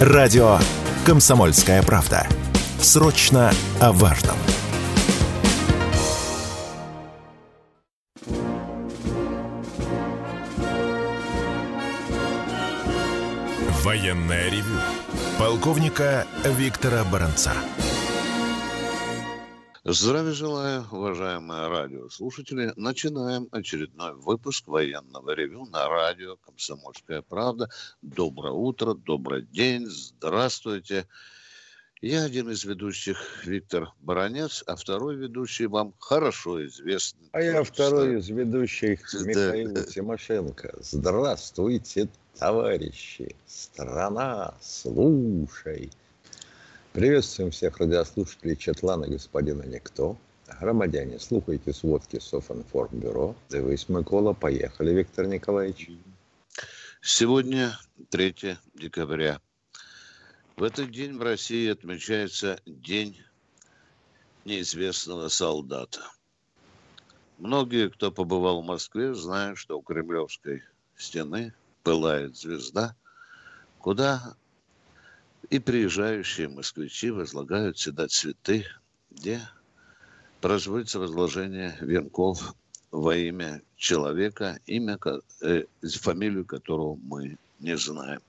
Радио «Комсомольская правда». Срочно о важном. Военное ревю полковника Виктора Баранца. Здравия желаю, уважаемые радиослушатели. Начинаем очередной выпуск военного ревю на радио «Комсомольская правда». Доброе утро, добрый день, здравствуйте. Я один из ведущих Виктор Баранец, а второй ведущий вам хорошо известный. А я второй из ведущих Михаил да. Тимошенко. Здравствуйте, товарищи. Страна, слушай. Приветствуем всех радиослушателей Четлана господина Никто. Громадяне, слухайте сводки Софинформбюро. Дивись, Микола. Поехали, Виктор Николаевич. Сегодня 3 декабря. В этот день в России отмечается День неизвестного солдата. Многие, кто побывал в Москве, знают, что у Кремлевской стены пылает звезда, куда и приезжающие москвичи возлагают сюда цветы, где производится возложение венков во имя человека, имя, э, фамилию которого мы не знаем.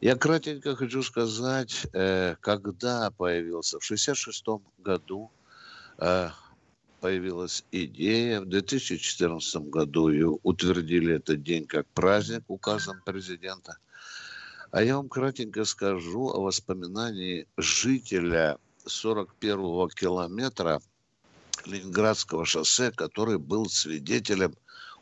Я кратенько хочу сказать, э, когда появился, в 1966 году э, появилась идея, в 2014 году ее утвердили. Этот день как праздник указом президента – а я вам кратенько скажу о воспоминании жителя 41-го километра Ленинградского шоссе, который был свидетелем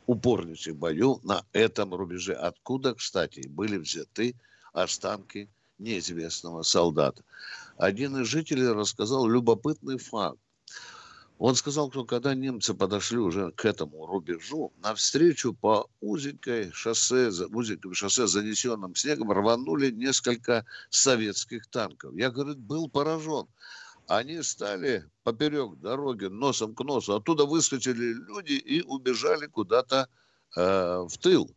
упорнейших боев на этом рубеже. Откуда, кстати, были взяты останки неизвестного солдата. Один из жителей рассказал любопытный факт. Он сказал, что когда немцы подошли уже к этому рубежу, навстречу по узенькой шоссе, узенькому шоссе, занесенным снегом, рванули несколько советских танков. Я, говорит, был поражен. Они стали поперек дороги, носом к носу. Оттуда выскочили люди и убежали куда-то э, в тыл,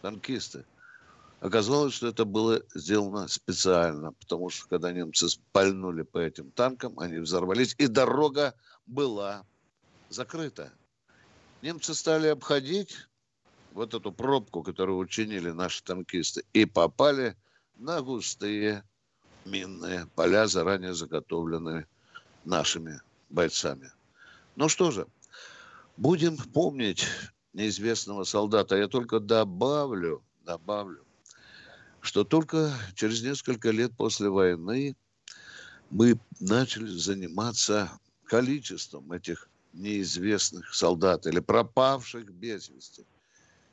танкисты. Оказалось, что это было сделано специально, потому что когда немцы пальнули по этим танкам, они взорвались, и дорога была закрыта. Немцы стали обходить вот эту пробку, которую учинили наши танкисты, и попали на густые минные поля, заранее заготовленные нашими бойцами. Ну что же, будем помнить неизвестного солдата. Я только добавлю, добавлю, что только через несколько лет после войны мы начали заниматься количеством этих неизвестных солдат или пропавших без вести.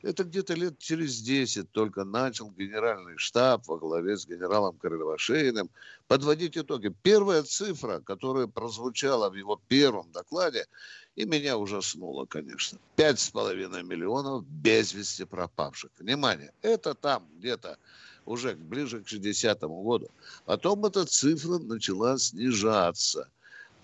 Это где-то лет через 10 только начал генеральный штаб во главе с генералом Кривошеиным подводить итоги. Первая цифра, которая прозвучала в его первом докладе, и меня ужаснуло, конечно. Пять с половиной миллионов без вести пропавших. Внимание, это там где-то уже ближе к 60-му году. Потом эта цифра начала снижаться.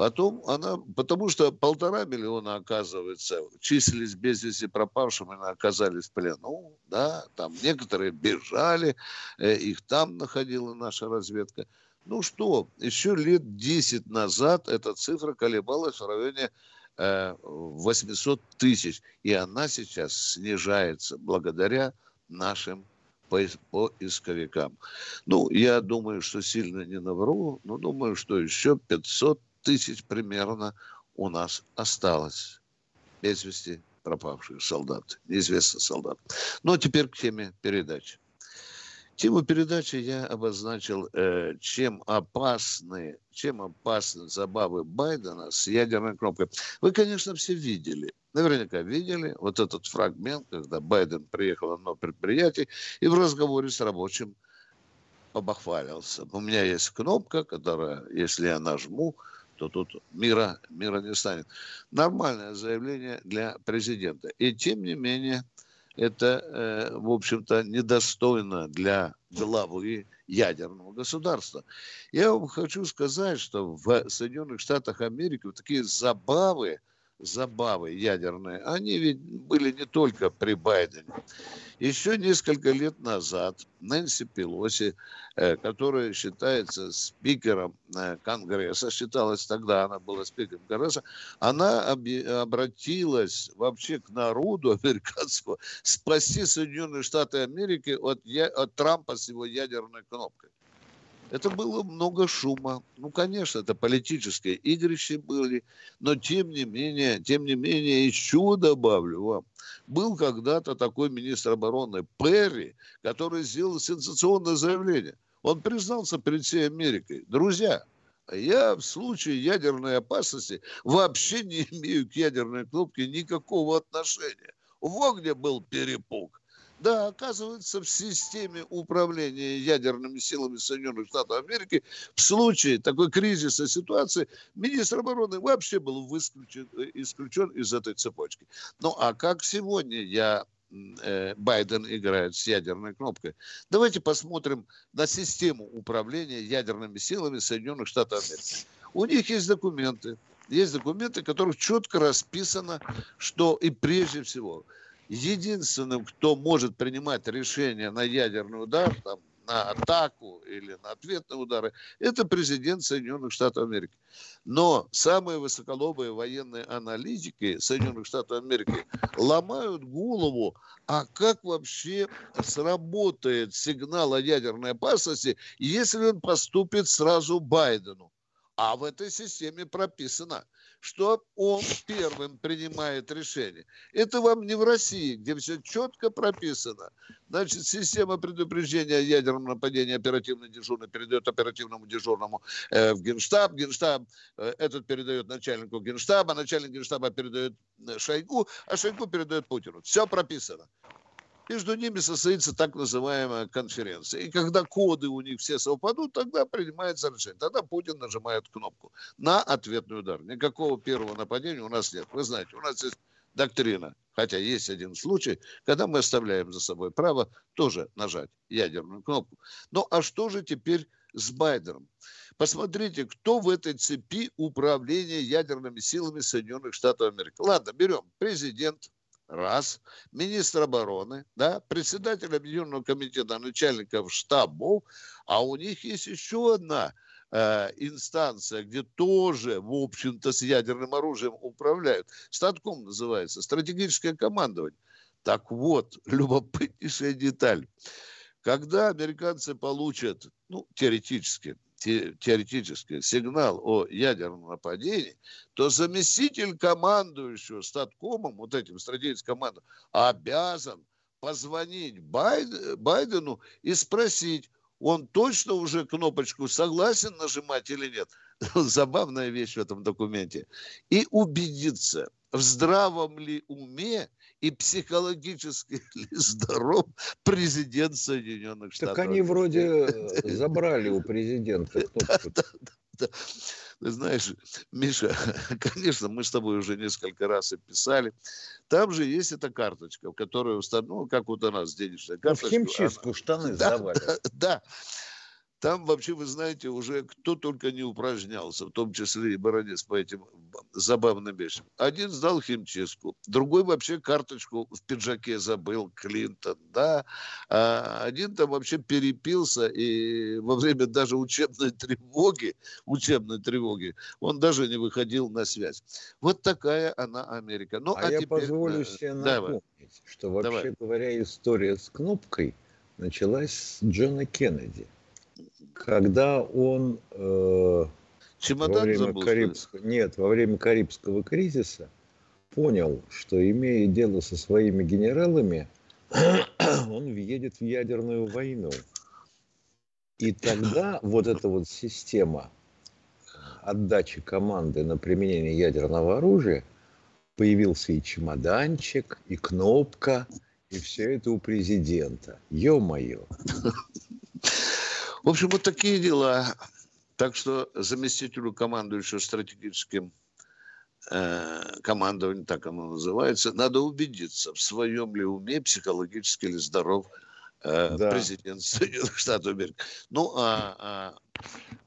Потом она, потому что полтора миллиона, оказывается, числились без вести пропавшими, оказались в плену. Да, там некоторые бежали, э, их там находила наша разведка. Ну что, еще лет 10 назад эта цифра колебалась в районе 800 э, тысяч. И она сейчас снижается благодаря нашим поисковикам. Ну, я думаю, что сильно не навру, но думаю, что еще 500 тысяч примерно у нас осталось без вести пропавших солдат, неизвестных солдат. А теперь к теме передачи. Тему передачи я обозначил, э, чем опасны, чем опасны забавы Байдена с ядерной кнопкой. Вы, конечно, все видели, наверняка видели вот этот фрагмент, когда Байден приехал на одно предприятие и в разговоре с рабочим побахвалился. У меня есть кнопка, которая, если я нажму, то тут мира, мира не станет. Нормальное заявление для президента. И тем не менее, это, э, в общем-то, недостойно для главы ядерного государства. Я вам хочу сказать, что в Соединенных Штатах Америки вот такие забавы забавы ядерные, они ведь были не только при Байдене. Еще несколько лет назад Нэнси Пелоси, э, которая считается спикером э, Конгресса, считалась тогда, она была спикером Конгресса, она обратилась вообще к народу американского спасти Соединенные Штаты Америки от, от Трампа с его ядерной кнопкой. Это было много шума. Ну, конечно, это политические игрища были, но тем не менее, тем не менее, еще добавлю вам, был когда-то такой министр обороны Перри, который сделал сенсационное заявление. Он признался перед всей Америкой. Друзья, я в случае ядерной опасности вообще не имею к ядерной кнопке никакого отношения. В огне был перепуг. Да, оказывается, в системе управления ядерными силами Соединенных Штатов Америки в случае такой кризисной ситуации министр обороны вообще был исключен, э, исключен из этой цепочки. Ну, а как сегодня я э, Байден играет с ядерной кнопкой. Давайте посмотрим на систему управления ядерными силами Соединенных Штатов Америки. У них есть документы, есть документы, в которых четко расписано, что и прежде всего единственным, кто может принимать решение на ядерный удар, там, на атаку или на ответные удары, это президент Соединенных Штатов Америки. Но самые высоколобые военные аналитики Соединенных Штатов Америки ломают голову, а как вообще сработает сигнал о ядерной опасности, если он поступит сразу Байдену. А в этой системе прописано, что он первым принимает решение. Это вам не в России, где все четко прописано. Значит, система предупреждения ядерного нападения оперативно дежурный передает оперативному дежурному э, в Генштаб. Генштаб э, этот передает начальнику Генштаба, начальник Генштаба передает э, Шойгу, а Шойгу передает Путину. Все прописано между ними состоится так называемая конференция. И когда коды у них все совпадут, тогда принимается решение. Тогда Путин нажимает кнопку на ответный удар. Никакого первого нападения у нас нет. Вы знаете, у нас есть доктрина. Хотя есть один случай, когда мы оставляем за собой право тоже нажать ядерную кнопку. Ну а что же теперь с Байденом? Посмотрите, кто в этой цепи управления ядерными силами Соединенных Штатов Америки. Ладно, берем президент, раз, министр обороны, да, председатель Объединенного комитета начальников штабов, а у них есть еще одна э, инстанция, где тоже, в общем-то, с ядерным оружием управляют. Статком называется, стратегическое командование. Так вот, любопытнейшая деталь. Когда американцы получат, ну, теоретически, теоретически сигнал о ядерном нападении, то заместитель командующего статкомом, вот этим стратегическим командом, обязан позвонить Байдену и спросить, он точно уже кнопочку согласен нажимать или нет. Забавная вещь в этом документе. И убедиться, в здравом ли уме и психологически ли здоров президент Соединенных Штатов. Так они вроде э, забрали у президента Ты знаешь, Миша, конечно, мы с тобой уже несколько раз и писали. Там же есть эта карточка, в которой установлена, ну, как вот у нас денежная карточка. Ну, в химчистку она... штаны да, сдавали. Да, да. Там вообще, вы знаете, уже кто только не упражнялся, в том числе и Баранец по этим забавным вещам. Один сдал химчистку, другой вообще карточку в пиджаке забыл, Клинтон, да. А один там вообще перепился, и во время даже учебной тревоги, учебной тревоги, он даже не выходил на связь. Вот такая она Америка. Ну, а, а я теперь... позволю себе напомнить, Давай. что вообще Давай. говоря, история с кнопкой началась с Джона Кеннеди когда он э, во время забыл, Карибского, нет, во время Карибского кризиса понял, что имея дело со своими генералами, он въедет в ядерную войну. И тогда вот эта вот система отдачи команды на применение ядерного оружия появился и чемоданчик, и кнопка, и все это у президента. Ё-моё. В общем, вот такие дела. Так что заместителю командующего стратегическим э, командованием, так оно называется, надо убедиться, в своем ли уме психологически ли здоров э, да. президент Соединенных Штатов Америки. Ну, а, а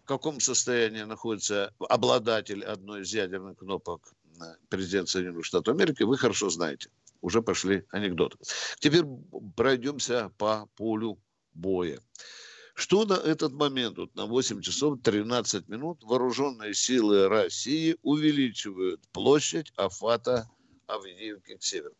в каком состоянии находится обладатель одной из ядерных кнопок президент Соединенных Штатов Америки, вы хорошо знаете. Уже пошли анекдоты. Теперь пройдемся по полю боя. Что на этот момент, вот на 8 часов 13 минут, вооруженные силы России увеличивают площадь Афата Авдеевки к северу.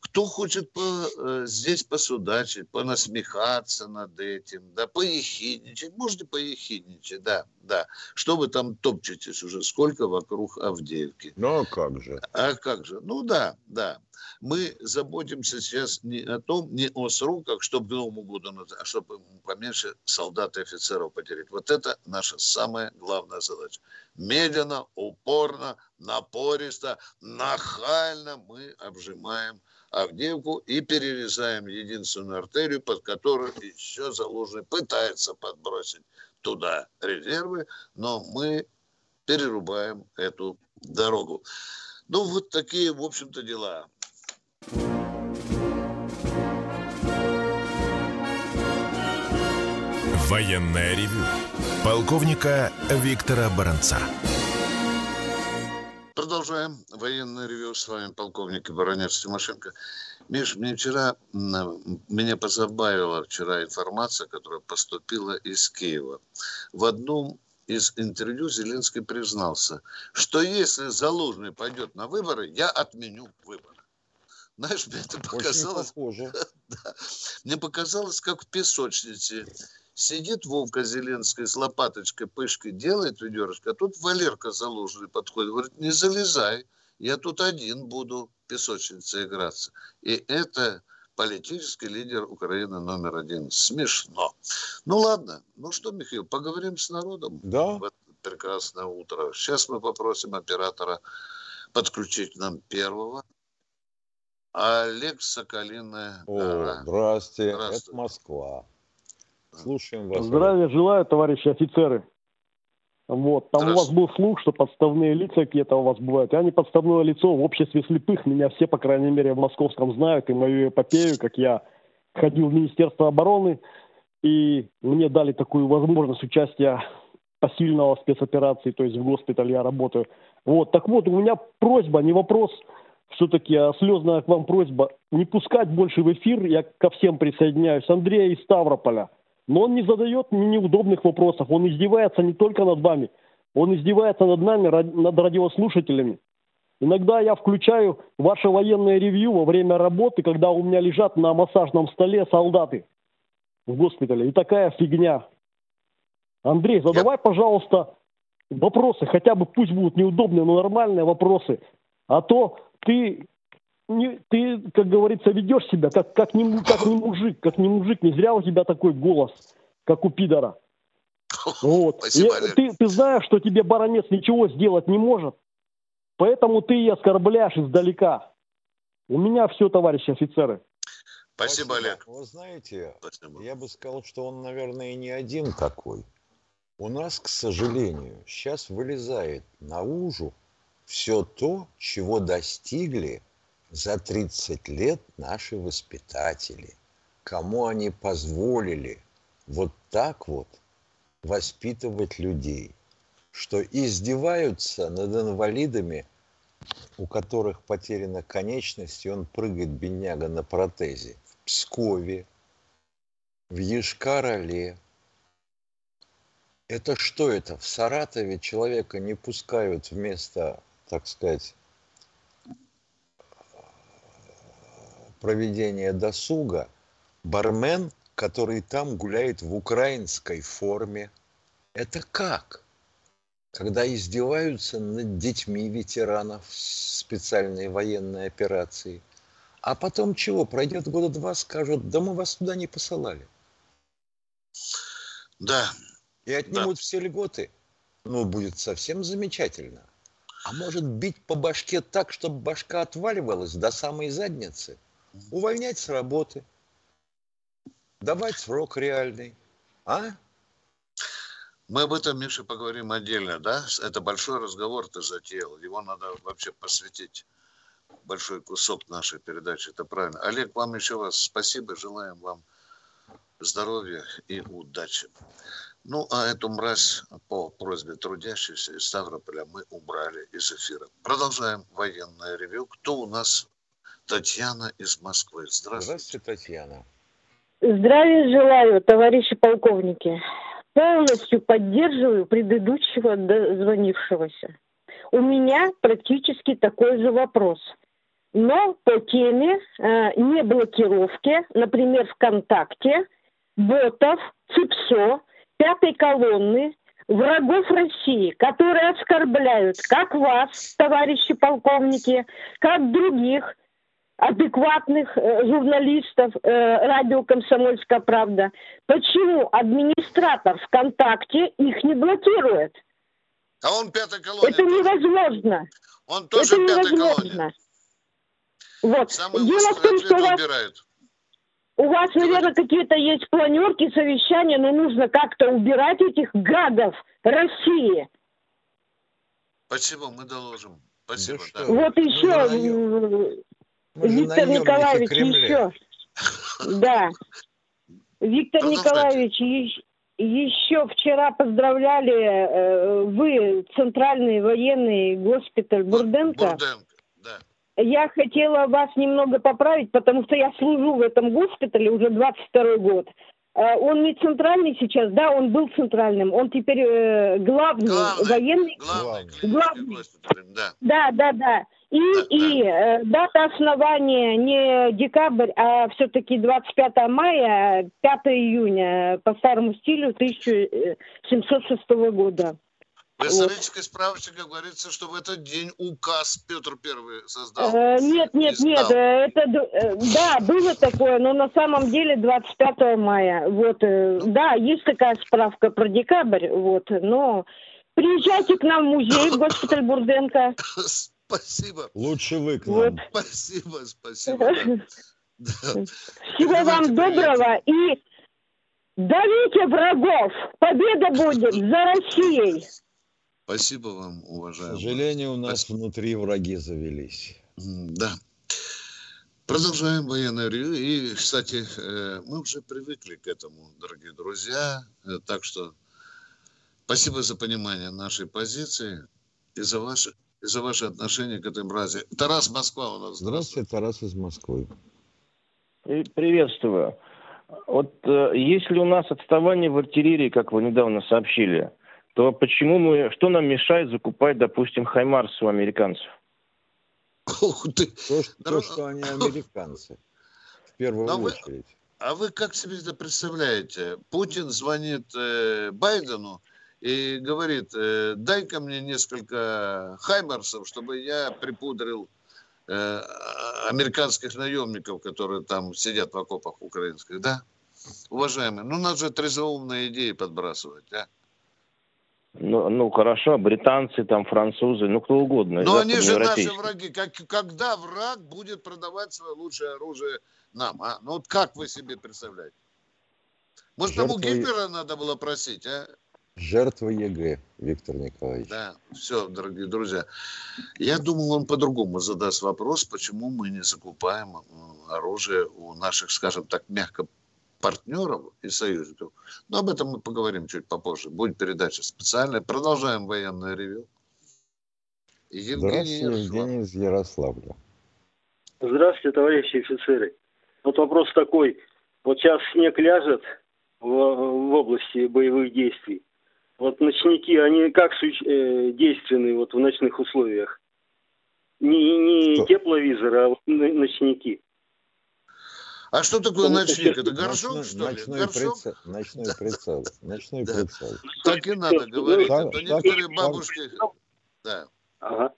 Кто хочет по, э, здесь посудачить, понасмехаться над этим, да, поехидничать, можете поехидничать, да, да. Что вы там топчетесь уже, сколько вокруг Авдеевки? Ну, а как же? А как же? Ну, да, да. Мы заботимся сейчас не о том, не о сроках, чтобы к Новому году, а чтобы поменьше солдат и офицеров потерять. Вот это наша самая главная задача. Медленно, упорно, напористо, нахально мы обжимаем Авдеевку и перерезаем единственную артерию, под которой еще заложенный пытается подбросить туда резервы, но мы перерубаем эту дорогу. Ну, вот такие, в общем-то, дела. Военная ревю. Полковника Виктора Баранца. Продолжаем военное ревю. С вами полковник Баранец Тимошенко. Миш, мне вчера, меня позабавила вчера информация, которая поступила из Киева. В одном из интервью Зеленский признался, что если Залужный пойдет на выборы, я отменю выборы. Знаешь, мне это показалось... да, мне показалось, как в песочнице Сидит Вовка Зеленский с лопаточкой, пышкой делает ведерышко, а тут Валерка Залужный подходит, говорит, не залезай, я тут один буду в песочнице играться. И это политический лидер Украины номер один. Смешно. Ну ладно, ну что, Михаил, поговорим с народом да. в это прекрасное утро. Сейчас мы попросим оператора подключить нам первого. Олег Соколиная. О, здрасте. здрасте, это Москва. Слушаем вас. Здравия желаю, товарищи офицеры. Вот, там у вас был слух, что подставные лица какие-то у вас бывают. Я не подставное лицо в обществе слепых. Меня все, по крайней мере, в московском знают и мою эпопею, как я ходил в Министерство обороны, и мне дали такую возможность участия посильного спецоперации, то есть в госпитале я работаю. Вот, так вот, у меня просьба, не вопрос, все-таки а слезная к вам просьба, не пускать больше в эфир, я ко всем присоединяюсь, Андрея из Ставрополя – но он не задает неудобных вопросов. Он издевается не только над вами, он издевается над нами, над радиослушателями. Иногда я включаю ваше военное ревью во время работы, когда у меня лежат на массажном столе солдаты в госпитале. И такая фигня. Андрей, задавай, пожалуйста, вопросы, хотя бы пусть будут неудобные, но нормальные вопросы. А то ты не, ты, как говорится, ведешь себя как, как, не, как не мужик, как не мужик. Не зря у тебя такой голос, как у пидора. Вот. Спасибо, И, ты, ты знаешь, что тебе баронец ничего сделать не может. Поэтому ты и оскорбляешь издалека. У меня все, товарищи офицеры. Спасибо, Олег. Вы знаете, Спасибо. я бы сказал, что он, наверное, не один такой. У нас, к сожалению, сейчас вылезает наружу все то, чего достигли за 30 лет наши воспитатели, кому они позволили вот так вот воспитывать людей, что издеваются над инвалидами, у которых потеряна конечность, и он прыгает, бедняга, на протезе. В Пскове, в Ешкар-Оле. Это что это? В Саратове человека не пускают вместо, так сказать, проведения досуга бармен, который там гуляет в украинской форме. Это как? Когда издеваются над детьми ветеранов специальной военной операции. А потом чего? Пройдет года два, скажут, да мы вас туда не посылали. Да. И отнимут да. все льготы. Ну, будет совсем замечательно. А может бить по башке так, чтобы башка отваливалась до самой задницы – увольнять с работы, давать срок реальный. А? Мы об этом, Миша, поговорим отдельно, да? Это большой разговор ты затеял. Его надо вообще посвятить большой кусок нашей передачи. Это правильно. Олег, вам еще раз спасибо. Желаем вам здоровья и удачи. Ну, а эту мразь по просьбе трудящихся из Ставрополя мы убрали из эфира. Продолжаем военное ревю. Кто у нас? Татьяна из Москвы. Здравствуйте. Здравствуйте, Татьяна. Здравия желаю, товарищи полковники. Полностью поддерживаю предыдущего звонившегося. У меня практически такой же вопрос. Но по теме э, не блокировки, например, ВКонтакте, ботов, ЦИПСО, пятой колонны, врагов России, которые оскорбляют как вас, товарищи полковники, как других адекватных э, журналистов э, радио «Комсомольская правда». Почему администратор ВКонтакте их не блокирует? А он пятая колония. Это невозможно. Он тоже Это невозможно. Вот. Самый Дело в том, что у вас, у вас, наверное, какие-то есть планерки, совещания, но нужно как-то убирать этих гадов России. Спасибо, мы доложим. Спасибо. Да. Да. Вот еще, Виктор Николаевич, еще. Да. Виктор Николаевич, еще вчера поздравляли э, вы, Центральный военный госпиталь Бурденко. Бурденко, да. Я хотела вас немного поправить, потому что я служу в этом госпитале уже 22 год. Э, он не центральный сейчас, да, он был центральным. Он теперь э, главный, главный военный. Главный. главный. Да. да, да, да. И, да, и да. Э, дата основания не декабрь, а все-таки 25 мая, 5 июня по старому стилю 1706 года. В исторической справочнике говорится, что в этот день указ Петр Первый создал. Э, нет, нет, нет, э, это э, да, было такое, но на самом деле 25 мая. Вот, ну. да, есть такая справка про декабрь, вот, но приезжайте к нам в музей, в госпиталь Бурденко. Спасибо. Лучше вы к нам. Вот. Спасибо, спасибо. Да. Всего вам доброго и давите врагов. Победа будет за Россией. Спасибо вам, уважаемый. К сожалению, у нас Спасибо. внутри враги завелись. Да. Продолжаем военное ревью. И, кстати, э, мы уже привыкли к этому, дорогие друзья. Э, так что спасибо за понимание нашей позиции и за ваше, и за ваше отношение к этой мрази. Тарас Москва у нас. Здравствуйте, Тарас из Москвы. Приветствую. Вот э, если у нас отставание в артиллерии, как вы недавно сообщили, то почему мы, что нам мешает закупать, допустим, Хаймарс у американцев? Ты! То, то что они американцы, в первую Но очередь. Вы, а вы как себе это представляете? Путин звонит э, Байдену и говорит, э, дай-ка мне несколько Хаймарсов, чтобы я припудрил э, американских наемников, которые там сидят в окопах украинских, да? Уважаемые, ну надо же трезоумные идеи подбрасывать, а? Ну, ну хорошо, британцы, там, французы, ну кто угодно. Но они же наши враги. Как, когда враг будет продавать свое лучшее оружие нам? А? Ну вот как вы себе представляете? Может, Жертвы... тому Гитлера надо было просить, а? Жертва ЕГЭ, Виктор Николаевич. Да, все, дорогие друзья. Я думал, он по-другому задаст вопрос, почему мы не закупаем оружие у наших, скажем так, мягко партнеров и союзников. Но об этом мы поговорим чуть попозже. Будет передача специальная. Продолжаем военное ревю. Евгений Здравствуйте, Евгений из Ярославля. Здравствуйте, товарищи офицеры. Вот вопрос такой. Вот сейчас снег ляжет в, в области боевых действий. Вот ночники, они как э, действенны вот в ночных условиях? Не, не тепловизоры, а вот ночники. А что такое ночник? Это горшок, ночной, что ли? Ночной горшок? Прицел, ночной прицел. Ночной да. прицел. Так и надо говорить. Там, а то некоторые бабушки... Да. Ага.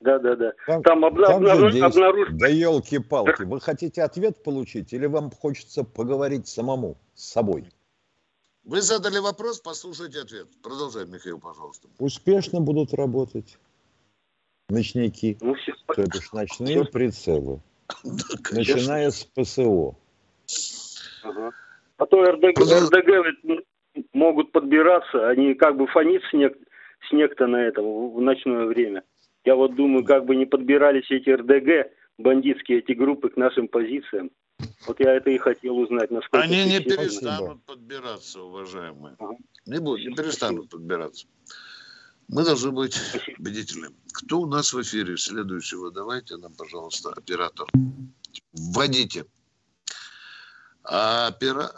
Да, да, да. Там, там обна- там обнаружили... Обнаруж... Да елки-палки. Вы хотите ответ получить или вам хочется поговорить самому с собой? Вы задали вопрос, послушайте ответ. Продолжай, Михаил, пожалуйста. Успешно будут работать ночники, ну, все... то есть ночные прицелы. Начиная с ПСО. Ага. А то РДГ, РДГ могут подбираться, они как бы фонит снег, снег-то на этом в ночное время. Я вот думаю, как бы не подбирались эти РДГ, бандитские эти группы к нашим позициям. Вот я это и хотел узнать, насколько... Они не перестанут подбираться, уважаемые. Ага. Не будут, не перестанут подбираться. Мы должны быть победителями. Кто у нас в эфире следующего? Давайте нам, пожалуйста, оператор. Вводите. А опера...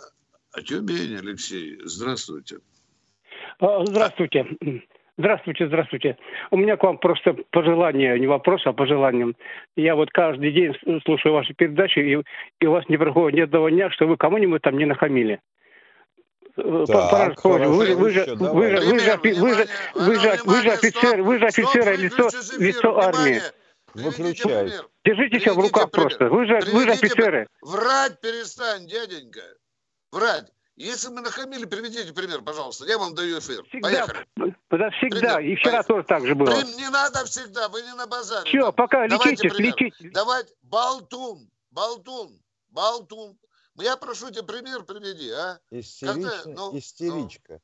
Тюмень, Алексей, здравствуйте. А, здравствуйте. Здравствуйте, здравствуйте. У меня к вам просто пожелание, не вопрос, а пожелание. Я вот каждый день слушаю ваши передачи, и, и у вас не проходит ни одного дня, что вы кому-нибудь там не нахамили. Так, вы, вы, же, вы, же, вы, же, вы, же, вы, же, вы же офицер, вы же офицер, лицо, лицо армии. Выключай. Держите себя в руках просто. Вы же, вы же офицеры. Врать перестань, дяденька. Врать. Если мы нахамили, приведите пример, пожалуйста. Я вам даю эфир. Всегда, Поехали. Да, всегда. Пример. И вчера Поехали. тоже так же было. Прим, не надо всегда, вы не на базаре. Все, пока лечите, лечите. Давайте, болтун, болтун, болтун. Я прошу тебя пример приведи, а? Истерична, ну, истеричка. Ну.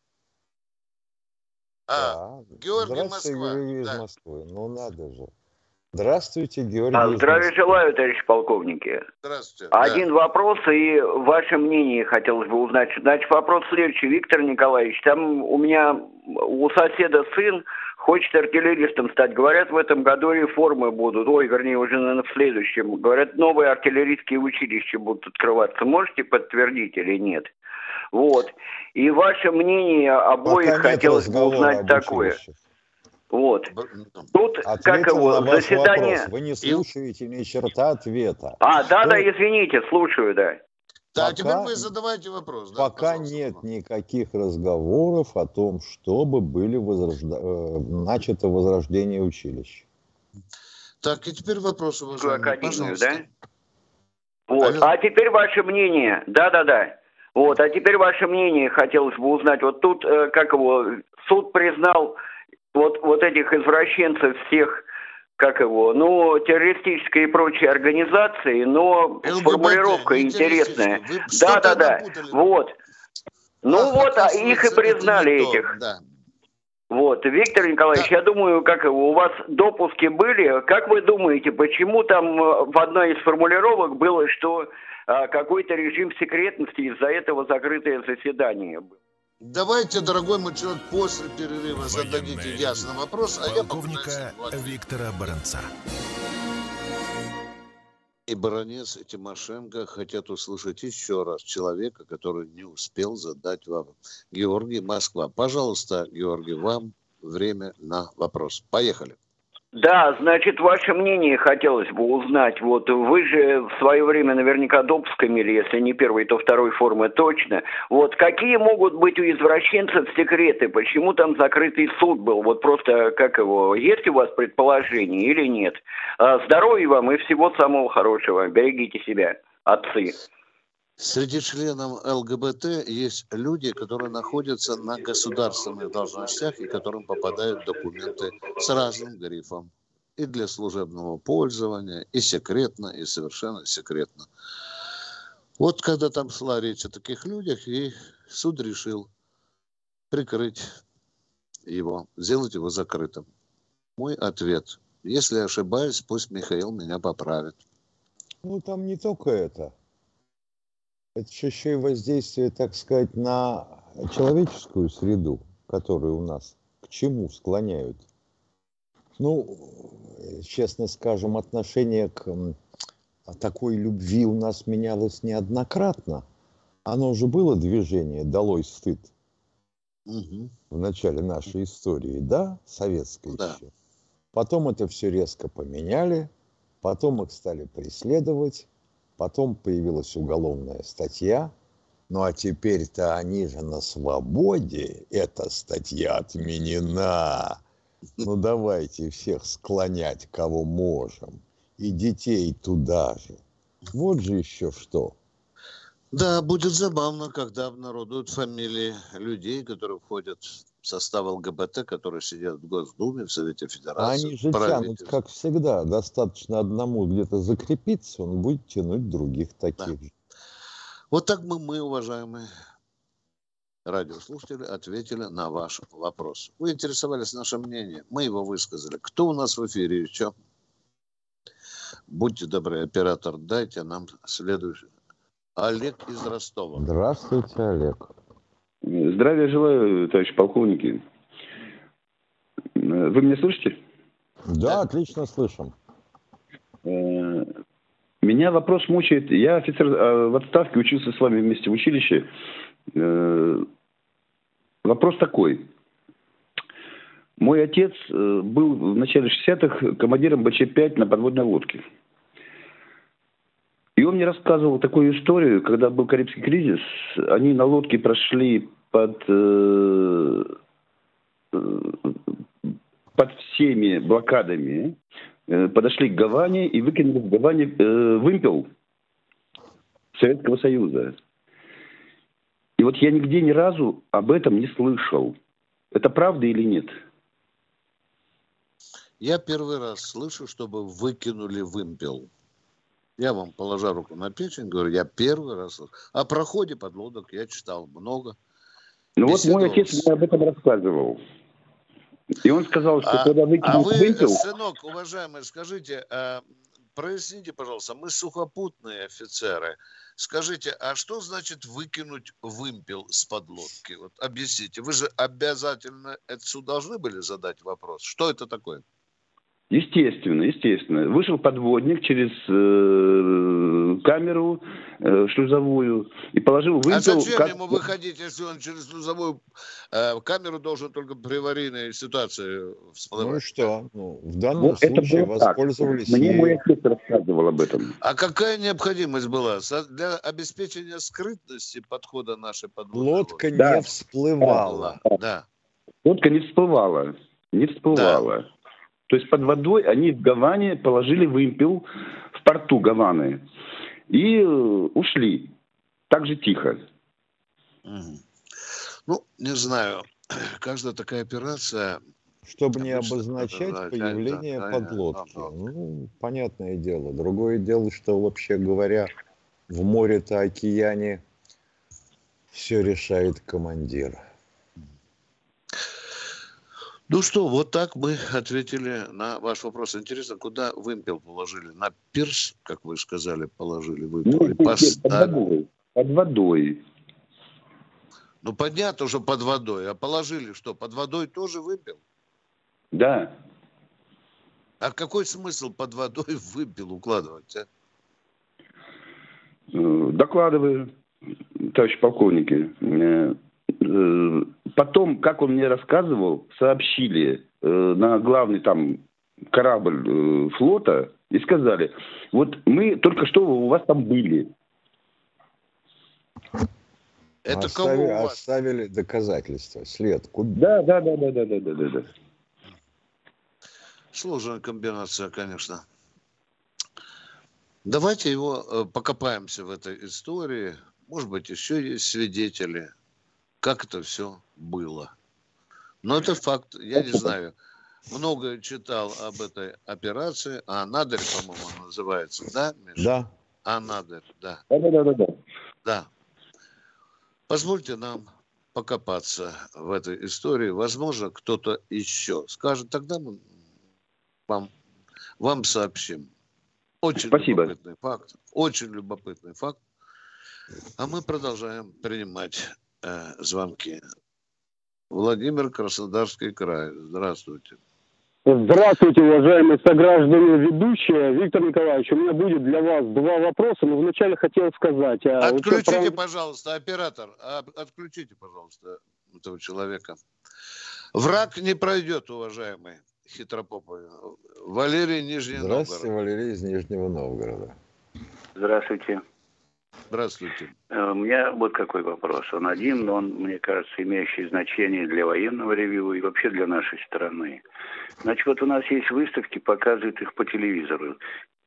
А, да. Георгий Москва. Георгий из да. Москвы. Ну надо же. Здравствуйте, Георгий. А, здравия желаю, товарищ полковники. Здравствуйте. Один да. вопрос и ваше мнение хотелось бы узнать. Значит, вопрос следующий. Виктор Николаевич, там у меня у соседа сын хочет артиллеристом стать. Говорят, в этом году реформы будут. Ой, вернее, уже, наверное, в следующем. Говорят, новые артиллерийские училища будут открываться. Можете подтвердить или нет? Вот. И ваше мнение обоих Пока хотелось бы узнать такое. Вот. Тут, Ответил как его, заседание... Вопрос. Вы не слушаете ни черта ответа. А, да-да, извините, слушаю, да. Да, пока, теперь вы задавайте вопрос. Да, пока нет никаких разговоров о том, чтобы были возрожда... Э, начато возрождение училищ. Так, и теперь вопрос, уважаемый, Академию, пожалуйста. да? Вот. А теперь ваше мнение. Да-да-да. Вот, а теперь ваше мнение хотелось бы узнать. Вот тут, э, как его, суд признал вот, вот этих извращенцев всех, как его, ну, террористические и прочие организации, но ЛГБТ, формулировка интересная. Да, да, да. Вот. Ну а вот, а их и признали этих. Да. Вот, Виктор Николаевич, да. я думаю, как у вас допуски были. Как вы думаете, почему там э, в одной из формулировок было, что а, какой-то режим секретности из-за этого закрытое заседание было? Давайте, дорогой мой человек, после перерыва зададите ясный вопрос, а Полковника я Виктора Баранца. И баронец, и Тимошенко хотят услышать еще раз человека, который не успел задать вам. Георгий, Москва. Пожалуйста, Георгий, вам время на вопрос. Поехали. Да, значит, ваше мнение хотелось бы узнать. Вот вы же в свое время наверняка допуск имели, если не первой, то второй формы точно. Вот какие могут быть у извращенцев секреты? Почему там закрытый суд был? Вот просто как его? Есть у вас предположение или нет? А, здоровья вам и всего самого хорошего. Берегите себя, отцы. Среди членов ЛГБТ есть люди, которые находятся на государственных должностях и которым попадают документы с разным грифом. И для служебного пользования, и секретно, и совершенно секретно. Вот когда там шла речь о таких людях, и суд решил прикрыть его, сделать его закрытым. Мой ответ. Если ошибаюсь, пусть Михаил меня поправит. Ну, там не только это это еще и воздействие, так сказать, на человеческую среду, которую у нас к чему склоняют. Ну, честно скажем, отношение к такой любви у нас менялось неоднократно. Оно уже было движение «Долой стыд» угу. в начале нашей истории, да, советской да. еще. Потом это все резко поменяли, потом их стали преследовать, Потом появилась уголовная статья. Ну а теперь-то они же на свободе. Эта статья отменена. Ну давайте всех склонять, кого можем. И детей туда же. Вот же еще что. Да, будет забавно, когда обнародуют фамилии людей, которые входят состав ЛГБТ, которые сидят в Госдуме, в Совете Федерации. Они же тянут, как всегда. Достаточно одному где-то закрепиться, он будет тянуть других таких да. же. Вот так мы, мы, уважаемые радиослушатели, ответили на ваш вопрос. Вы интересовались нашим мнением, мы его высказали. Кто у нас в эфире еще? Будьте добры, оператор, дайте нам следующий Олег из Ростова. Здравствуйте, Олег. Здравия желаю, товарищ полковники. Вы меня слышите? Да, отлично слышим. Э, меня вопрос мучает. Я офицер э, в отставке, учился с вами вместе в училище. Э, вопрос такой. Мой отец был в начале 60-х командиром БЧ-5 на подводной лодке. И он мне рассказывал такую историю, когда был Карибский кризис, они на лодке прошли под, э, под всеми блокадами, э, подошли к Гаване и выкинули в Гаване э, вымпел Советского Союза. И вот я нигде ни разу об этом не слышал. Это правда или нет? Я первый раз слышу, чтобы выкинули вымпел. Я вам, положа руку на печень, говорю, я первый раз. О проходе подлодок я читал много. Ну вот мой отец мне об этом рассказывал. И он сказал, что а, когда выкинул А вы, вымпел... сынок, уважаемый, скажите, а, проясните, пожалуйста, мы сухопутные офицеры. Скажите, а что значит выкинуть вымпел с подлодки? Вот объясните. Вы же обязательно отсюда должны были задать вопрос. Что это такое? Естественно, естественно. Вышел подводник через э, камеру э, шлюзовую и положил вымпел... А зачем как... ему выходить, если он через шлюзовую э, камеру должен только при аварийной ситуации всплывать? Ну и что? Ну, в данном ну, случае воспользовались... Так. Мне мой отец рассказывал об этом. А какая необходимость была? Для обеспечения скрытности подхода нашей подводной лодки? Лодка да. не всплывала. Да. Лодка не всплывала. Не всплывала. Да. То есть под водой они в Гаване положили вымпел в порту Гаваны и э, ушли. Так же тихо. Ну, не знаю. Каждая такая операция... Чтобы не обозначать да, появление да, подлодки. Да, ну, понятное дело. Другое дело, что, вообще говоря, в море-то, океане все решает командир. Ну что, вот так мы ответили на ваш вопрос. Интересно, куда вымпел положили? На пирс, как вы сказали, положили вымпел? Ну, под водой. Под водой. Ну, понятно, что под водой. А положили что, под водой тоже вымпел? Да. А какой смысл под водой выпил укладывать, а? Э, докладываю, товарищ полковники. Э, Э, потом, как он мне рассказывал, сообщили э, на главный там корабль э, флота и сказали, вот мы только что у вас там были. Это оставили, кого у вас? оставили доказательства, след. Куда? Да, да, да, да, да, да, да, да. Сложная комбинация, конечно. Давайте его покопаемся в этой истории. Может быть, еще есть свидетели как это все было. Но это факт, я не знаю. Много читал об этой операции. А Анадырь, по-моему, называется, да, Миша? Да. Анадырь, да. Да, да, да, да. Да. Позвольте нам покопаться в этой истории. Возможно, кто-то еще скажет. Тогда мы вам, вам сообщим. Очень Спасибо. любопытный факт. Очень любопытный факт. А мы продолжаем принимать э, звонки. Владимир Краснодарский край. Здравствуйте. Здравствуйте, уважаемые сограждане ведущие. Виктор Николаевич, у меня будет для вас два вопроса, но вначале хотел сказать... А отключите, вот, пожалуйста, оператор, отключите, пожалуйста, этого человека. Враг не пройдет, уважаемый хитропоповый. Валерий Нижний Здравствуйте, Новгород. Валерий из Нижнего Новгорода. Здравствуйте. Здравствуйте. Э, у меня вот какой вопрос. Он один, но он, мне кажется, имеющий значение для военного ревью и вообще для нашей страны. Значит, вот у нас есть выставки, показывают их по телевизору.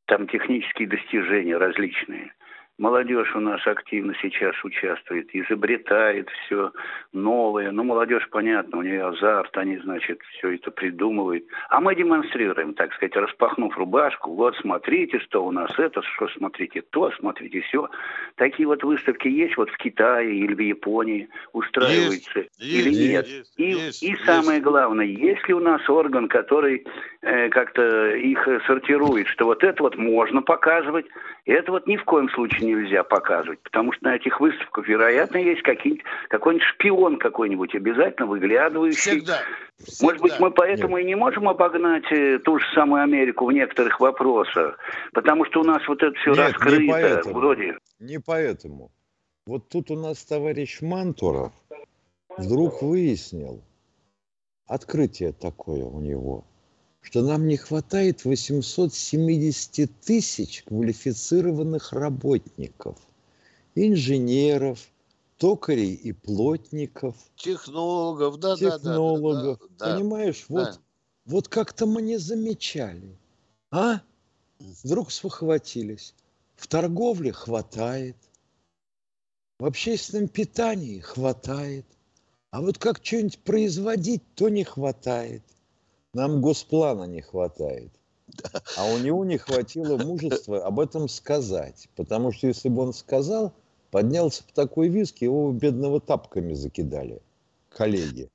Там технические достижения различные – Молодежь у нас активно сейчас участвует, изобретает все новое. Ну, молодежь, понятно, у нее азарт, они, значит, все это придумывают. А мы демонстрируем, так сказать, распахнув рубашку. Вот, смотрите, что у нас это, что смотрите то, смотрите все. Такие вот выставки есть вот в Китае или в Японии устраиваются. Есть. или есть, нет? Есть, и, есть, и самое главное, есть ли у нас орган, который э, как-то их сортирует, что вот это вот можно показывать, это вот ни в коем случае нельзя показывать, потому что на этих выставках, вероятно, есть какой-нибудь шпион какой-нибудь обязательно выглядывающий. Всегда. Всегда. Может быть, мы поэтому Нет. и не можем обогнать э, ту же самую Америку в некоторых вопросах, потому что у нас вот это все Нет, раскрыто не поэтому. вроде. Не поэтому. Вот тут у нас товарищ Мантуров вдруг выяснил, открытие такое у него, что нам не хватает 870 тысяч квалифицированных работников, инженеров, токарей и плотников. Технологов, да, технологов. Да, да, да, Понимаешь, да. вот, вот как-то мы не замечали. А? Вдруг спохватились. В торговле хватает. В общественном питании хватает. А вот как что-нибудь производить, то не хватает. Нам госплана не хватает. А у него не хватило мужества об этом сказать. Потому что если бы он сказал, поднялся по такой виск, его бедного тапками закидали коллеги.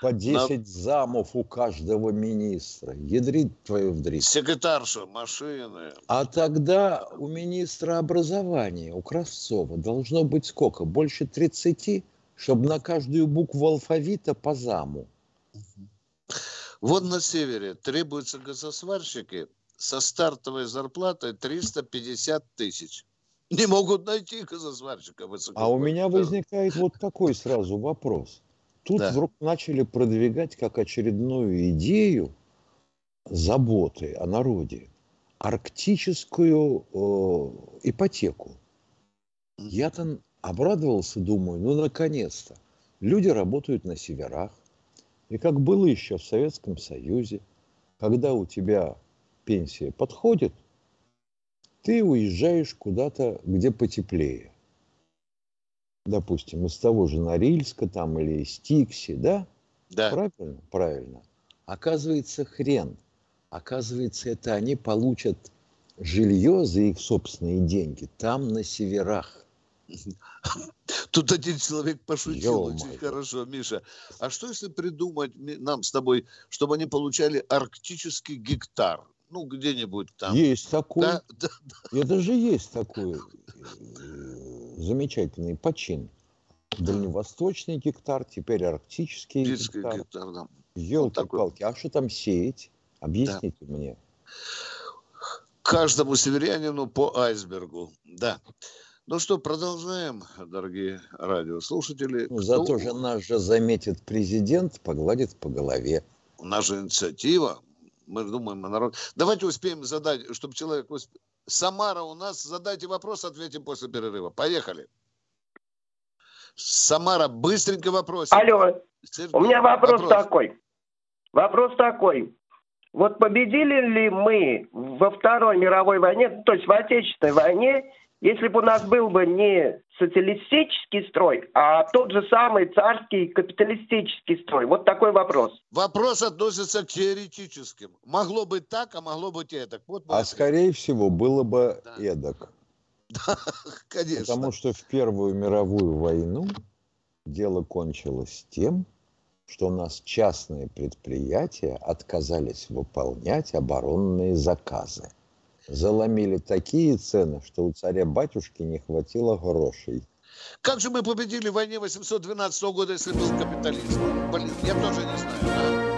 По 10 На... замов у каждого министра. Ядрит твою вдрит. Секретарша, машины. А тогда у министра образования, у Кравцова, должно быть сколько? Больше 30? чтобы на каждую букву алфавита по заму. Вот на севере требуются газосварщики со стартовой зарплатой 350 тысяч. Не могут найти газосварщика А у меня возникает вот такой сразу вопрос. Тут да. вдруг начали продвигать как очередную идею заботы о народе арктическую э, ипотеку. Я-то обрадовался, думаю, ну, наконец-то. Люди работают на северах. И как было еще в Советском Союзе, когда у тебя пенсия подходит, ты уезжаешь куда-то, где потеплее. Допустим, из того же Норильска там или из Тикси, да? Да. Правильно? Правильно. Оказывается, хрен. Оказывается, это они получат жилье за их собственные деньги там, на северах. Тут один человек пошутил очень хорошо, Миша. А что если придумать нам с тобой, чтобы они получали арктический гектар? Ну, где-нибудь там. Есть такой. Да, да, да. Это же есть такой э, замечательный почин. Дальневосточный гектар, теперь арктический Арктический гектар. гектар да. Елки-палки, вот а что там сеять? Объясните да. мне. Каждому северянину по айсбергу, да. Ну что, продолжаем, дорогие радиослушатели. Ну, зато Кто... же нас же заметит президент, погладит по голове. Наша инициатива. Мы думаем о народе. Давайте успеем задать, чтобы человек... Усп... Самара у нас. Задайте вопрос, ответим после перерыва. Поехали. Самара, быстренько вопрос. Алло, Сергей, у меня вопрос, вопрос такой. Вопрос такой. Вот победили ли мы во Второй мировой войне, то есть в Отечественной войне, если бы у нас был бы не социалистический строй, а тот же самый царский капиталистический строй. Вот такой вопрос. Вопрос относится к теоретическим. Могло быть так, а могло быть эдак. Вот а скорее всего было бы да. эдак. Да, конечно. Потому что в Первую мировую войну дело кончилось тем, что у нас частные предприятия отказались выполнять оборонные заказы заломили такие цены, что у царя-батюшки не хватило грошей. Как же мы победили в войне 812 года, если был капитализм? Блин, я тоже не знаю. Да?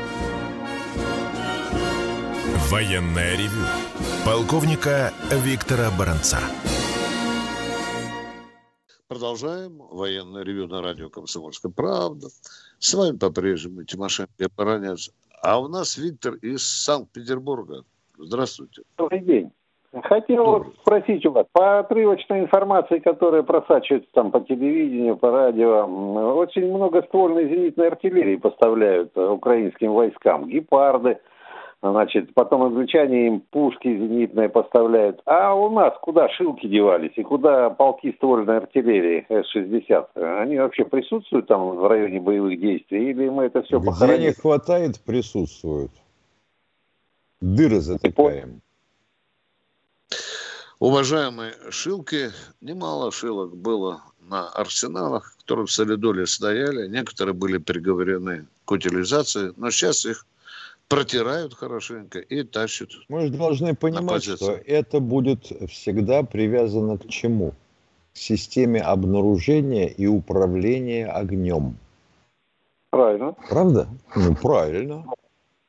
Военная ревю. Полковника Виктора Баранца. Продолжаем военное ревю на радио «Комсомольская правда». С вами по-прежнему Тимошенко и Баранец. А у нас Виктор из Санкт-Петербурга. Здравствуйте. Добрый день. Хотел вот спросить у вас, по отрывочной информации, которая просачивается там по телевидению, по радио, очень много ствольной зенитной артиллерии поставляют украинским войскам. Гепарды, значит, потом англичане им пушки зенитные поставляют. А у нас куда шилки девались и куда полки ствольной артиллерии С-60? Они вообще присутствуют там в районе боевых действий или мы это все Где похоронили? не хватает, присутствуют. Дыры затыкаем. Уважаемые шилки, немало шилок было на арсеналах, которые в Солидоле стояли. Некоторые были приговорены к утилизации, но сейчас их протирают хорошенько и тащат. Мы же должны понимать, что это будет всегда привязано к чему? К системе обнаружения и управления огнем. Правильно. Правда? Ну, правильно.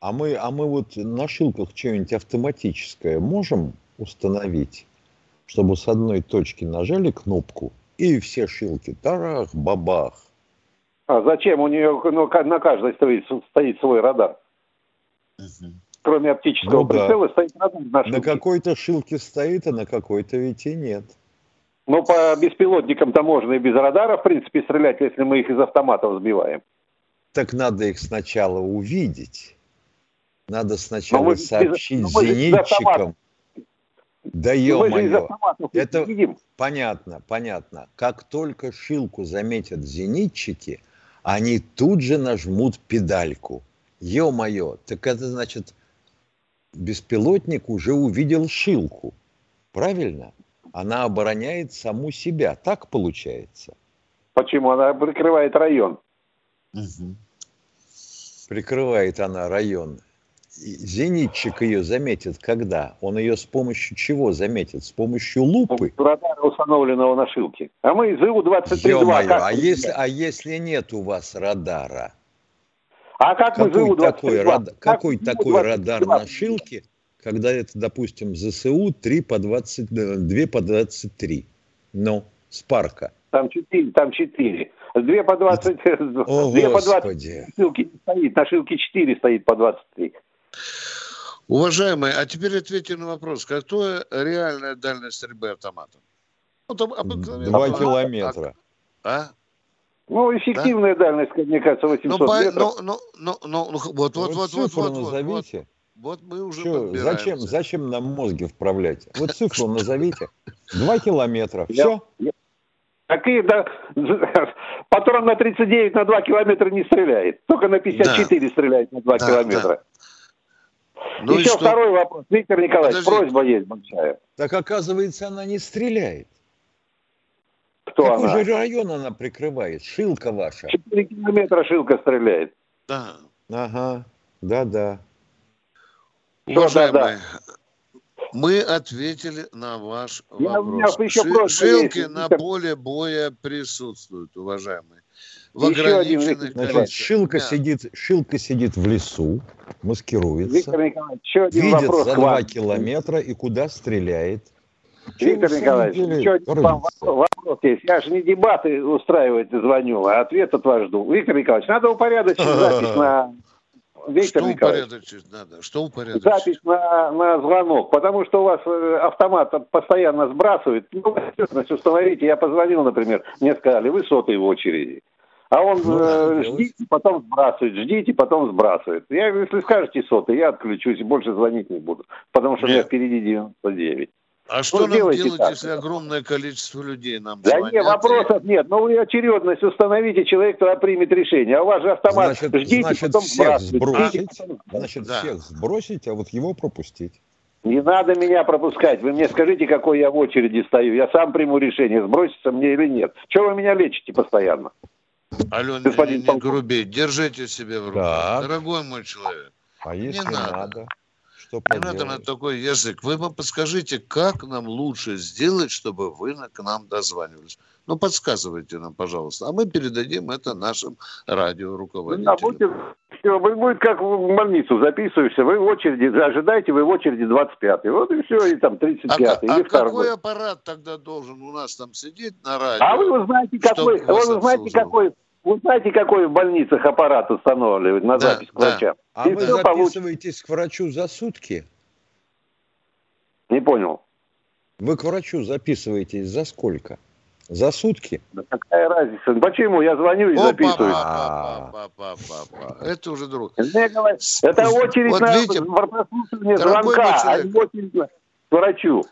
А мы, а мы вот на шилках что-нибудь автоматическое можем установить? Чтобы с одной точки нажали кнопку, и все шилки тарах, бабах. А зачем? У нее ну, на каждой стоит, стоит свой радар. Угу. Кроме оптического ну, прицела да. стоит радар на шилке. На какой-то шилке стоит, а на какой-то ведь и нет. Ну, по беспилотникам-то можно и без радара, в принципе, стрелять, если мы их из автоматов сбиваем. Так надо их сначала увидеть. Надо сначала сообщить без, зенитчикам. Да ё-моё, это понятно, понятно. Как только шилку заметят зенитчики, они тут же нажмут педальку. Ё-моё, так это значит, беспилотник уже увидел шилку. Правильно? Она обороняет саму себя. Так получается? Почему? Она прикрывает район. Угу. Прикрывает она район зенитчик ее заметит когда? Он ее с помощью чего заметит? С помощью лупы? Радара установленного на шилке. А мы из ИУ-23-2. А если, а если нет у вас радара? А как какой мы такой, рад... какой такой радар на шилке, когда это, допустим, ЗСУ 3 по 20, 2 по 23? Ну, с парка. Там 4, там 4. 2 по 20, О, 2 по 20 шилки не стоит, на шилке 4 стоит по 23. Уважаемые, а теперь ответьте на вопрос. Какая реальная дальность стрельбы автоматом? Ну, там Два километра. А? Ну, эффективная да? дальность, мне кажется, 800 ну, метров. Ну, ну, ну, ну, вот, вот, вот, вот, вот, вот, назовите. Вот, вот мы уже Что, зачем, зачем нам мозги вправлять? Вот цифру назовите. Два километра. Все? Какие, да, патрон на 39 на 2 километра не стреляет. Только на 54 да. стреляет на 2 да, километра. Да. Ну Еще второй вопрос. Виктор Николаевич, Подожди. просьба есть большая. Так оказывается, она не стреляет. Кто Какой она? же район она прикрывает? Шилка ваша. 4 километра шилка стреляет. Да. Ага, да-да. Уважаемые, мы ответили на ваш Я, вопрос. Ши, шилки есть. на поле боя присутствуют, уважаемые в ограниченных Значит, Шилка, да. сидит, Шилка сидит в лесу, маскируется, Виктор Николаевич, еще один видит вопрос за два километра и куда стреляет. Виктор Николаевич, еще один вопрос есть. Я же не дебаты устраивать звоню, а ответ от вас жду. Виктор Николаевич, надо упорядочить запись на... Виктор что упорядочить надо? Что упорядочить? Запись на, на звонок, потому что у вас э, автомат постоянно сбрасывает. Ну, установите. Я позвонил, например, мне сказали, вы сотый в очереди. А он ну, э, ждите, потом сбрасывает, ждите, потом сбрасывает. Я, если скажете сотый, я отключусь и больше звонить не буду, потому что Нет. у меня впереди 99. А ну, что нам делать, так. если огромное количество людей нам Да звонят? нет, вопросов нет. Но вы очередность установите, человек тогда примет решение. А у вас же автомат. Значит, ждите, значит потом всех сбросить. Ждите, потом... Значит, да. всех сбросить, а вот его пропустить. Не надо меня пропускать. Вы мне скажите, какой я в очереди стою. Я сам приму решение, сброситься мне или нет. Чего вы меня лечите постоянно? Господин не, не грубей, держите себя в руках. Дорогой мой человек. А если не надо? надо что не надо на такой язык. Вы нам подскажите, как нам лучше сделать, чтобы вы к нам дозванивались. Ну, подсказывайте нам, пожалуйста. А мы передадим это нашим радиоруководителям. Ну, будет, будет как в больницу записываешься. Вы в очереди, ожидаете, вы в очереди 25-й. Вот и все, и там 35-й. А, а какой аппарат тогда должен у нас там сидеть на радио? А вы знаете, какой, вы знаете, какой вы знаете, какой в больницах аппарат устанавливают на да, запись к врачам? Да. А И вы записываетесь получ... к врачу за сутки? Не понял. Вы к врачу записываетесь за сколько? За сутки? Да какая разница? Почему? Я звоню и О, записываю. Папа, папа, папа, Это уже друг. Это очередь вот на видите, прослушивание звонка, а не очередь к врачу.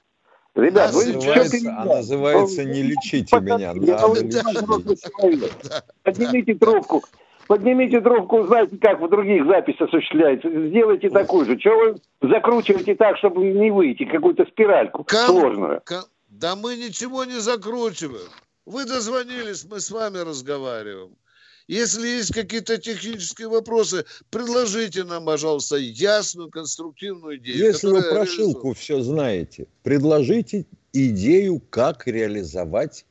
Ребят, вы называется, что а называется «Не лечите меня, надо лечить». Поднимите трубку. поднимите трубку, знаете, как в других записях осуществляется. Сделайте такую же. Чего вы закручиваете так, чтобы не выйти, какую-то спиральку Ком... сложную? Ком... Да мы ничего не закручиваем. Вы дозвонились, мы с вами разговариваем. Если есть какие-то технические вопросы, предложите нам, пожалуйста, ясную, конструктивную идею. Если вы прошилку все знаете, предложите идею, как реализовать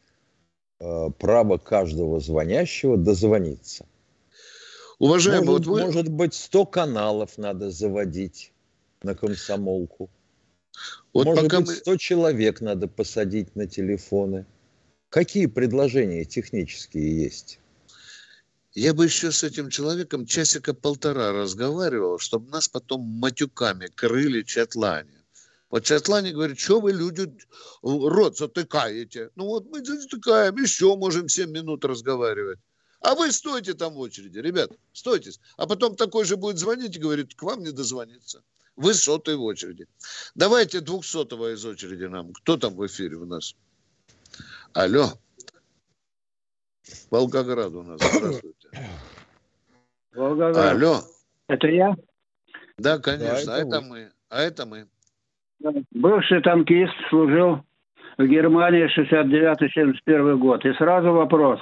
э, право каждого звонящего дозвониться. Уважаемый, может, вот вы... может быть, 100 каналов надо заводить на комсомолку. Вот может быть, 100 мы... человек надо посадить на телефоны. Какие предложения технические есть? Я бы еще с этим человеком часика полтора разговаривал, чтобы нас потом матюками крыли чатлане. Вот чатлане говорит, что вы люди рот затыкаете? Ну вот мы затыкаем, еще можем 7 минут разговаривать. А вы стойте там в очереди, ребят, стойте. А потом такой же будет звонить и говорит, к вам не дозвониться. Вы сотый в очереди. Давайте двухсотого из очереди нам. Кто там в эфире у нас? Алло. Волгоград у нас. Здравствуйте. Волгоград. Алло. Это я? Да, конечно. Да, это а это мы. А это мы. Бывший танкист служил в Германии 69-71 год. И сразу вопрос.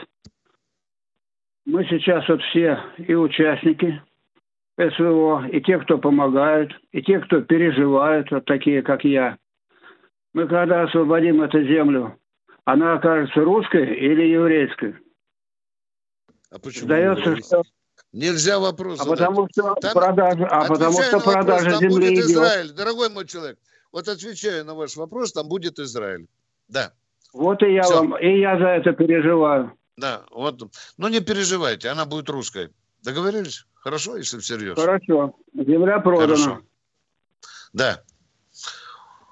Мы сейчас вот все и участники СВО, и те, кто помогают, и те, кто переживают, вот такие, как я. Мы когда освободим эту землю, она окажется русской или еврейской? А почему? Сдается, что... Нельзя вопрос а потому что Там... продажа, а потому что продажа вопрос, земли будет Израиль, дорогой мой человек. Вот отвечаю на ваш вопрос, там будет Израиль. Да. Вот и я Все. вам, и я за это переживаю. Да, вот. Ну не переживайте, она будет русской. Договорились? Хорошо, если всерьез? Хорошо. Земля продана. Хорошо. Да.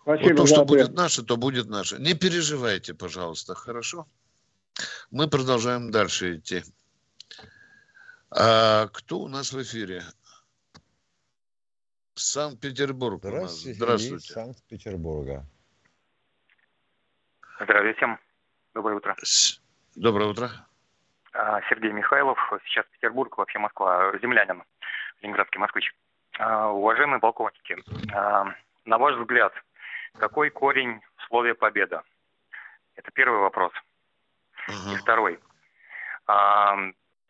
Спасибо вот то, что будет наше, то будет наше. Не переживайте, пожалуйста, хорошо? Мы продолжаем дальше идти. А кто у нас в эфире? Санкт-Петербург. Здравствуйте. Здравствуйте. Из Санкт-Петербурга. Здравствуйте. Доброе утро. Доброе утро. А, Сергей Михайлов, сейчас Петербург, вообще Москва, землянин, ленинградский москвич. А, уважаемые полковники, а, на ваш взгляд, какой корень в слове «победа»? Это первый вопрос. Угу. И второй.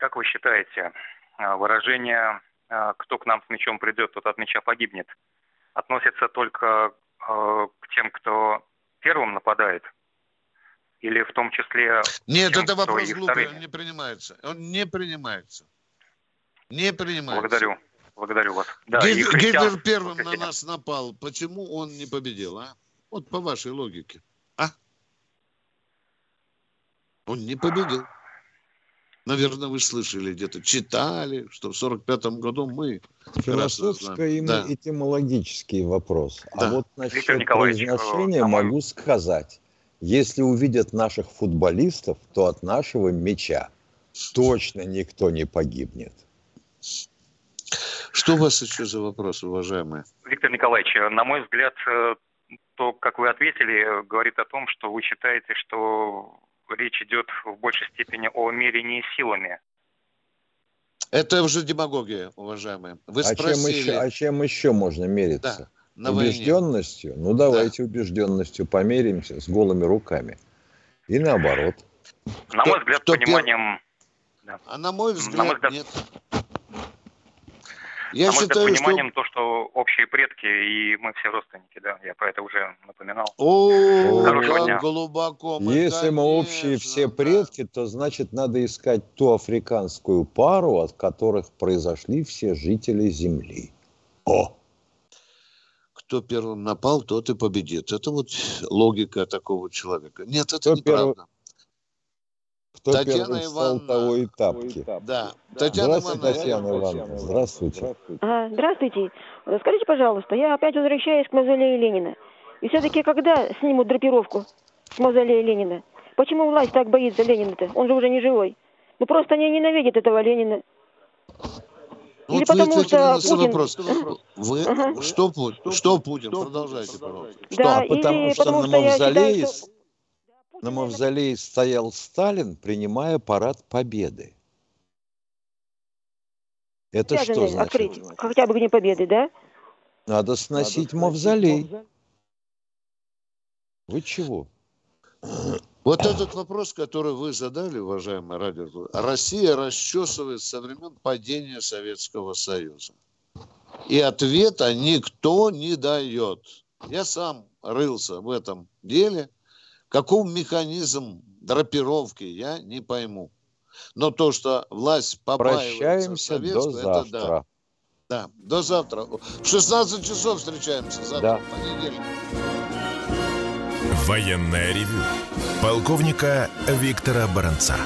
Как вы считаете, выражение «кто к нам с мечом придет, тот от меча погибнет» относится только к тем, кто первым нападает – или в том числе... Нет, тем, это вопрос глупый, он не принимается. Он не принимается. Не принимается. Благодарю. Благодарю вас. Да, Гитлер, Гитлер первым на нас напал. Почему он не победил, а? Вот по вашей логике. А? Он не победил. Наверное, вы слышали где-то, читали, что в 45-м году мы... Философско-этимологический вопрос. А да. А вот насчет произношения могу сказать. Если увидят наших футболистов, то от нашего мяча точно никто не погибнет. Что у вас еще за вопрос, уважаемые? Виктор Николаевич, на мой взгляд, э, то, как вы ответили, говорит о том, что вы считаете, что речь идет в большей степени о мерении силами. Это уже демагогия, уважаемые. Вы а, спросили... чем еще, а чем еще можно мериться? Да на убежденностью, войне. ну давайте да. убежденностью померимся с голыми руками. И наоборот. На мой взгляд, кто пониманием... Да. А на мой взгляд, на мой взгляд нет. Я на считаю, мой взгляд, пониманием что... то, что общие предки и мы все родственники, да, я про это уже напоминал. О, Хорошего дня. глубоко. Мы, Если конечно, мы общие все предки, то значит надо искать ту африканскую пару, от которых произошли все жители Земли. О! кто первым напал, тот и победит. Это вот логика такого человека. Нет, это кто неправда. Первый... Кто Татьяна первый Ивановна... встал, того и тапки. Да. да. Татьяна Здравствуйте, Татьяна Ивановна. Здравствуйте. А, здравствуйте. Скажите, пожалуйста, я опять возвращаюсь к мавзолею Ленина. И все-таки когда снимут драпировку с мавзолея Ленина? Почему власть так боится Ленина-то? Он же уже не живой. Ну просто они ненавидят этого Ленина. Ну, Или вот потому вы что Путин... вопрос. Вы ага. что, Путин? что Путин? Продолжайте, пожалуйста. Да, что? А потому что потому на мавзолее, что... на мавзолее стоял Сталин, принимая парад Победы. Это что значит? Открыть хотя бы День Победы, да? Надо сносить Надо мавзолей. мавзолей. Вы чего? Вот этот вопрос, который вы задали, уважаемый радио, Россия расчесывает со времен падения Советского Союза. И ответа никто не дает. Я сам рылся в этом деле. Каков механизм драпировки, я не пойму. Но то, что власть побаивается советскую, до завтра. это да. Да, до завтра. В 16 часов встречаемся. Завтра, да. понедельник. Военная ревю. Полковника Виктора Баранца.